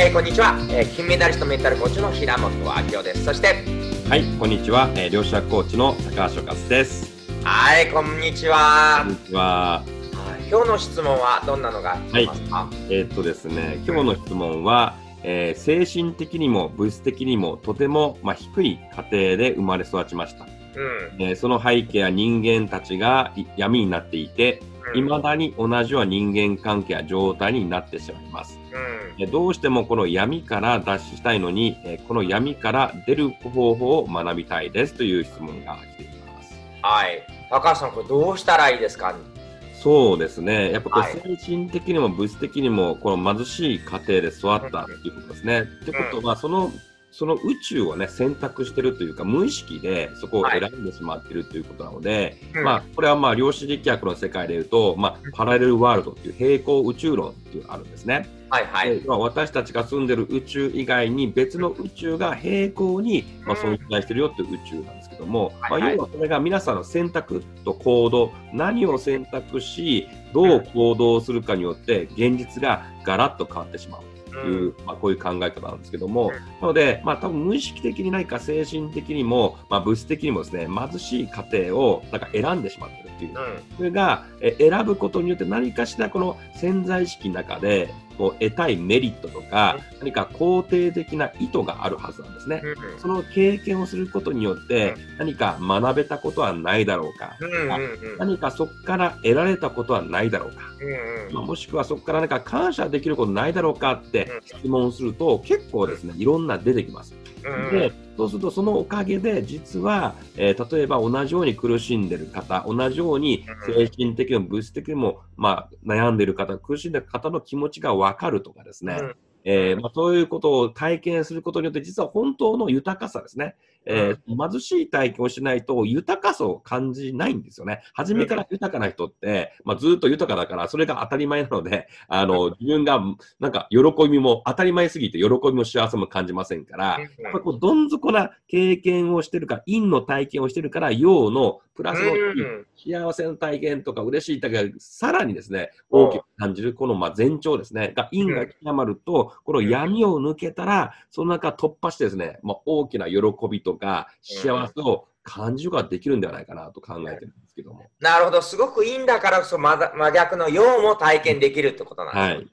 えー、こんにちは、えー、金メダリストメンタルコーチの平本明夫です。そして、はい、こんにちは、えー、両者コーチの高橋和です。はい、こんにちは。こんにちは。今日の質問はどんなのが来ますか、はい、えー、っとですね、今日の質問は、えー、精神的にも物質的にもとても、まあ、低い家庭で生まれ育ちました。うんえー、その背景や人間たちが闇になっていて、いまだに同じような人間関係や状態になってしまいます。うん、どうしてもこの闇から脱出したいのに、この闇から出る方法を学びたいですという質問が来ています。はい。高橋さん、これどうしたらいいですか？そうですね。やっぱこう精神的にも物質的にもこの貧しい家庭で育ったっていうことですね。ってことは、そのその宇宙をね選択してるというか無意識でそこを選んでしまってるということなので、はい、まあこれはまあ量子力学の世界でいうと、まあ、パラレルワールドっていう平行宇宙論っていうあるんですね。はいはい、まあ、私たちが住んでる宇宙以外に別の宇宙が平行に、まあ、存在してるよっていう宇宙なんですけども、まあ、要はそれが皆さんの選択と行動何を選択しどう行動するかによって現実がガラッと変わってしまう。いう、まあ、こういう考え方なんですけども、なので、まあ、多分無意識的に何か精神的にも、まあ、物質的にもですね貧しい家庭をなんか選んでしまってるっていう、それがえ選ぶことによって何かしらこの潜在意識の中でこう得たいメリットとか、何か肯定的な意図があるはずなんですね。その経験をすることによって、何か学べたことはないだろうか、何かそこから得られたことはないだろうか、まあ、もしくはそこから何か感謝できることないだろうかって質問すると、結構ですね、いろんな出てきます。でそうするとそのおかげで実は、えー、例えば同じように苦しんでる方同じように精神的にも物質的にも、まあ、悩んでる方苦しんでる方の気持ちが分かるとかですね、えーまあ、そういうことを体験することによって実は本当の豊かさですね、えー、貧しい体験をしないと豊かさを感じないんですよね。初めから豊かな人って、まあ、ずっと豊かだからそれが当たり前なのであの自分がなんか喜びも当たり前すぎて喜びも幸せも感じませんから、やっぱこうどん底な経験をしてるか陰の体験をしてるから陽のプラスの幸せの体験とか嬉しい体験がさらにですね大きく感じるこのまあ前兆ですね。が陰が極まるとこの闇を抜けたらその中突破してですね、まあ、大きな喜びとか幸せを感じることができるんではないかなと考えてるんですけども。なるほど、すごくいいんだからこそ真逆の陽も体験できるってことなんですね。はい。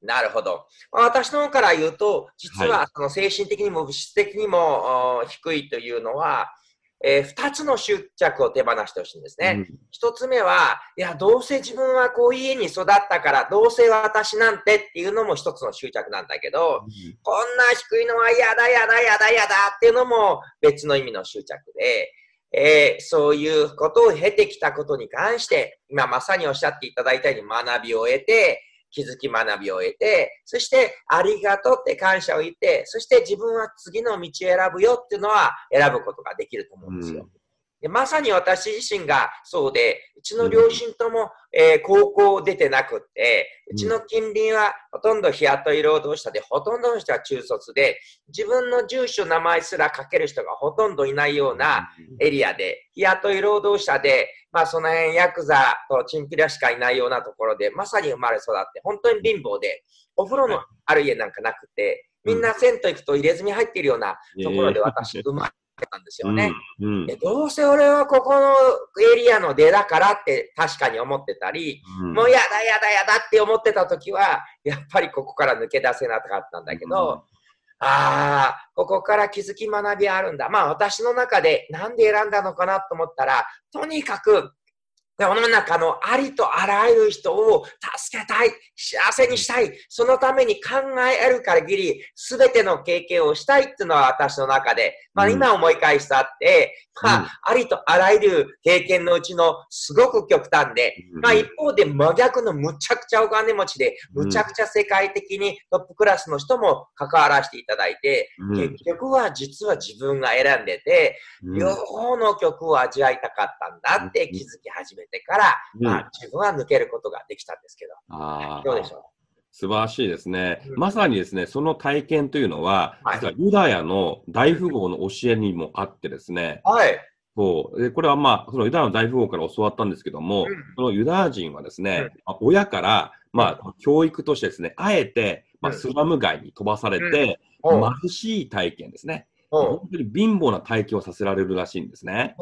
なるほど。私の方から言うと、実はその精神的にも物質的にも低いというのは、えー、2つの執着を手放してほしいんですね。うん、1つ目は、いや、どうせ自分はこういう家に育ったから、どうせ私なんてっていうのも1つの執着なんだけど、うん、こんな低いのは嫌だ、嫌だ、嫌だ、嫌だっていうのも別の意味の執着で、えー、そういうことを経てきたことに関して、今まさにおっしゃっていただいたように学びを得て、気づき学びを得て、そしてありがとうって感謝を言って、そして自分は次の道を選ぶよっていうのは選ぶことができると思うんですよ。うんでまさに私自身がそうで、うちの両親とも、えー、高校出てなくって、うちの近隣はほとんど日雇い労働者で、ほとんどの人は中卒で、自分の住所、名前すら書ける人がほとんどいないようなエリアで、日雇い労働者で、まあその辺ヤクザとチンピラしかいないようなところで、まさに生まれ育って、本当に貧乏で、お風呂のある家なんかなくて、みんな銭湯行くと入れ墨入っているようなところで私、生まれたんですよね、うんうん、で。どうせ俺はここのエリアの出だからって確かに思ってたり、うん、もうやだやだやだって思ってた時は、やっぱりここから抜け出せなかったんだけど、ああ、ここから気づき学びあるんだ。まあ私の中でなんで選んだのかなと思ったら、とにかく世の中のありとあらゆる人を助けたい、幸せにしたい、そのために考える限り、すべての経験をしたいっていうのは私の中で、まあ今思い返したって、まあ、ありとあらゆる経験のうちのすごく極端で、まあ一方で真逆のむちゃくちゃお金持ちで、むちゃくちゃ世界的にトップクラスの人も関わらせていただいて、結局は実は自分が選んでて、両方の曲を味わいたかったんだって気づき始めてから、まあ自分は抜けることができたんですけど、どうでしょう？素晴らしいですね。うん、まさにですね、その体験というのは、はい、実はユダヤの大富豪の教えにもあってですね、はい。そう。でこれはまあ、そのユダヤの大富豪から教わったんですけども、うん、そのユダヤ人はですね、うん、親から、まあ、教育としてですね、あえて、まあ、スラム街に飛ばされて、貧しい体験ですね。本当に貧乏な体験をさせられるらしいんですね。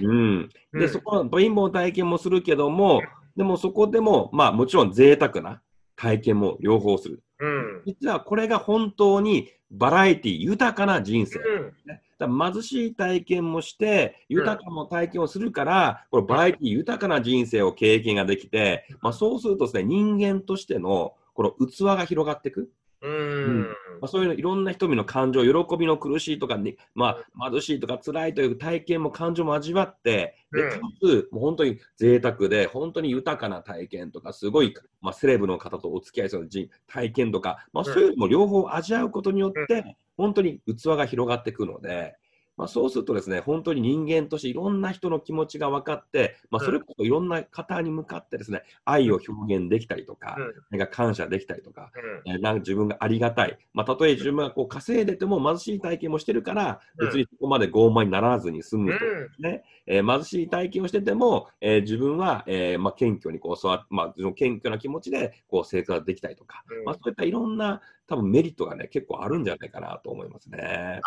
うん、で、そこの貧乏な体験もするけども、でもそこでも、まあもちろん贅沢な体験も両方する。うん、実はこれが本当にバラエティ豊かな人生、ね、だ貧しい体験もして豊かな体験をするから、これバラエティ豊かな人生を経験ができて、まあ、そうするとですね人間としてのこの器が広がっていく。うん、まあ、そういうのいろんな人々の感情、喜びの苦しいとか、ね、まあ、貧しいとか辛いという体験も感情も味わって、でかつ、もう本当に贅沢で、本当に豊かな体験とか、すごい、まあ、セレブの方とお付き合いする体験とか、まあ、そういうのも両方味わうことによって、本当に器が広がっていくので、まあ、そうするとですね、本当に人間としていろんな人の気持ちが分かって、まあ、それこそいろんな方に向かってですね、愛を表現できたりとか、うん、なんか感謝できたりとか、うん、なんか自分がありがたい。まあ、たとえ自分がこう稼いでても貧しい体験もしてるから、別にそこまで傲慢にならずに済むとですね、うん、えー、貧しい体験をしてても、えー、自分は、えーまあ、謙虚にこう育まあ、謙虚な気持ちでこう生活できたりとか、まあ、そういったいろんな多分メリットがね、結構あるんじゃないかなと思いますね。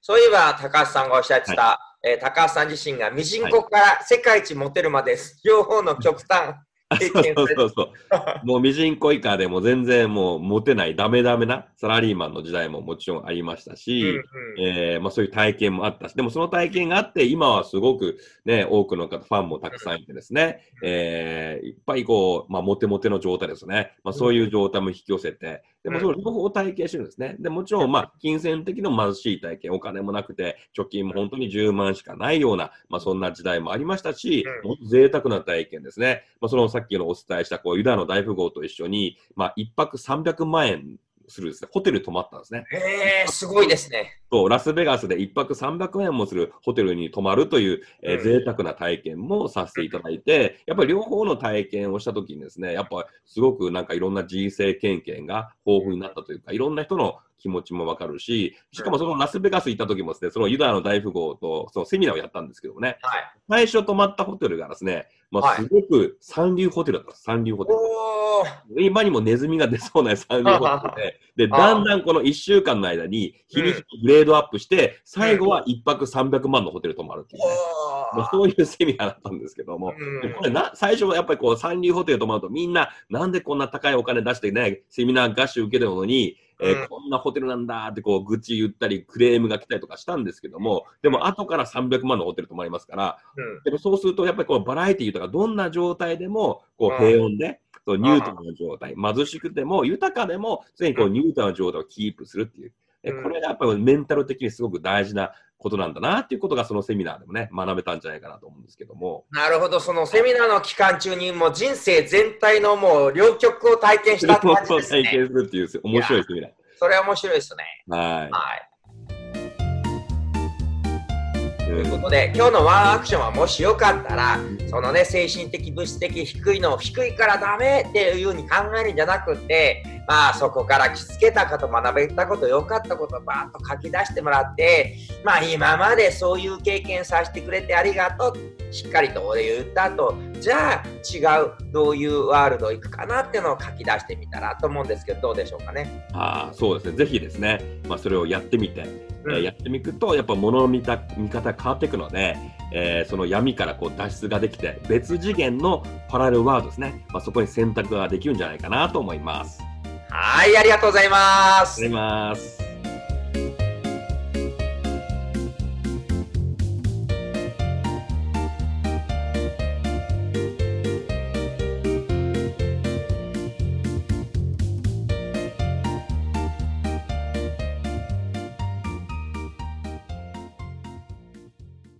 そういえば、高橋さんがおっしゃってた、はい、えー、高橋さん自身がミジンコから世界一モテるまで、両方の極端。そうそうそう。もうミジンコ以下でも全然もうモテないダメダメなサラリーマンの時代ももちろんありましたし、うんうん、えー、まあ、そういう体験もあったし、でもその体験があって、今はすごくね、多くの方、ファンもたくさんいてですね、うん、えー、いっぱいこう、まあ、モテモテの状態ですね。まあ、そういう状態も引き寄せて、でもその両方体験してるんですね。でもちろん、まあ、金銭的の貧しい体験、お金もなくて、貯金も本当に10万しかないような、まあ、そんな時代もありましたし、もっと贅沢な体験ですね。まあ、そのさっきのお伝えした、こう、ユダの大富豪と一緒に、まあ、一泊300万円するですね、ホテル泊まったんですね。へえ、すごいですね。そう、ラスベガスで1泊300円もするホテルに泊まるという、えー、贅沢な体験もさせていただいて、やっぱり両方の体験をしたときにですね、やっぱすごくなんかいろんな人生経験が豊富になったというか、いろんな人の気持ちもわかるし、しかもそのラスベガス行った時もですね、そのユダの大富豪とそのセミナーをやったんですけどもね、はい、最初泊まったホテルがですね、まあ、すごく三流ホテルだった。んです、三流ホテル。今にもネズミが出そうな三流ホテルで、で、だんだんこの1週間の間に日に日にグレードアップして、最後は1泊300万のホテル泊まるっていうね。もうそういうセミナーだったんですけども、これな最初はやっぱりこう三流ホテル泊まるとみんななんでこんな高いお金出してね、セミナー合宿受けてるのに、えー、こんなホテルなんだってこう愚痴言ったりクレームが来たりとかしたんですけども、でも後から300万のホテル泊まりますから、うん、でもそうするとやっぱりこうバラエティーとかどんな状態でもこう平穏で、そうニュートラルな状態、貧しくても豊かでも常にこうニュートラルな状態をキープするっていう、これがやっぱりメンタル的にすごく大事なことなんだなっていうことがそのセミナーでもね学べたんじゃないかなと思うんですけども。なるほどそのセミナーの期間中にもう人生全体のもう両極を体験したって感じですね。体験するっていう面白いセミナーそれは面白い。ですねはい、はいということで、今日のワンアクションはもしよかったら、そのね、精神的、物質的、低いの、低いからダメっていうふうに考えるんじゃなくて、まあそこから気づけたこと、学べたこと、良かったことをバーッと書き出してもらって、まあ今までそういう経験させてくれてありがとう。しっかりと俺言った後、じゃあ違う、どういうワールド行くかなっていうのを書き出してみたらと思うんですけど、どうでしょうかね。ああ、そうですね。ぜひですね、まあそれをやってみて、うん、えー、やってみると、やっぱ物の見た見方変わっていくので、えー、その闇からこう脱出ができて、別次元のパラレルワールドですね、まあ、そこに選択ができるんじゃないかなと思います。はい、ありがとうございます。ありがとうございます。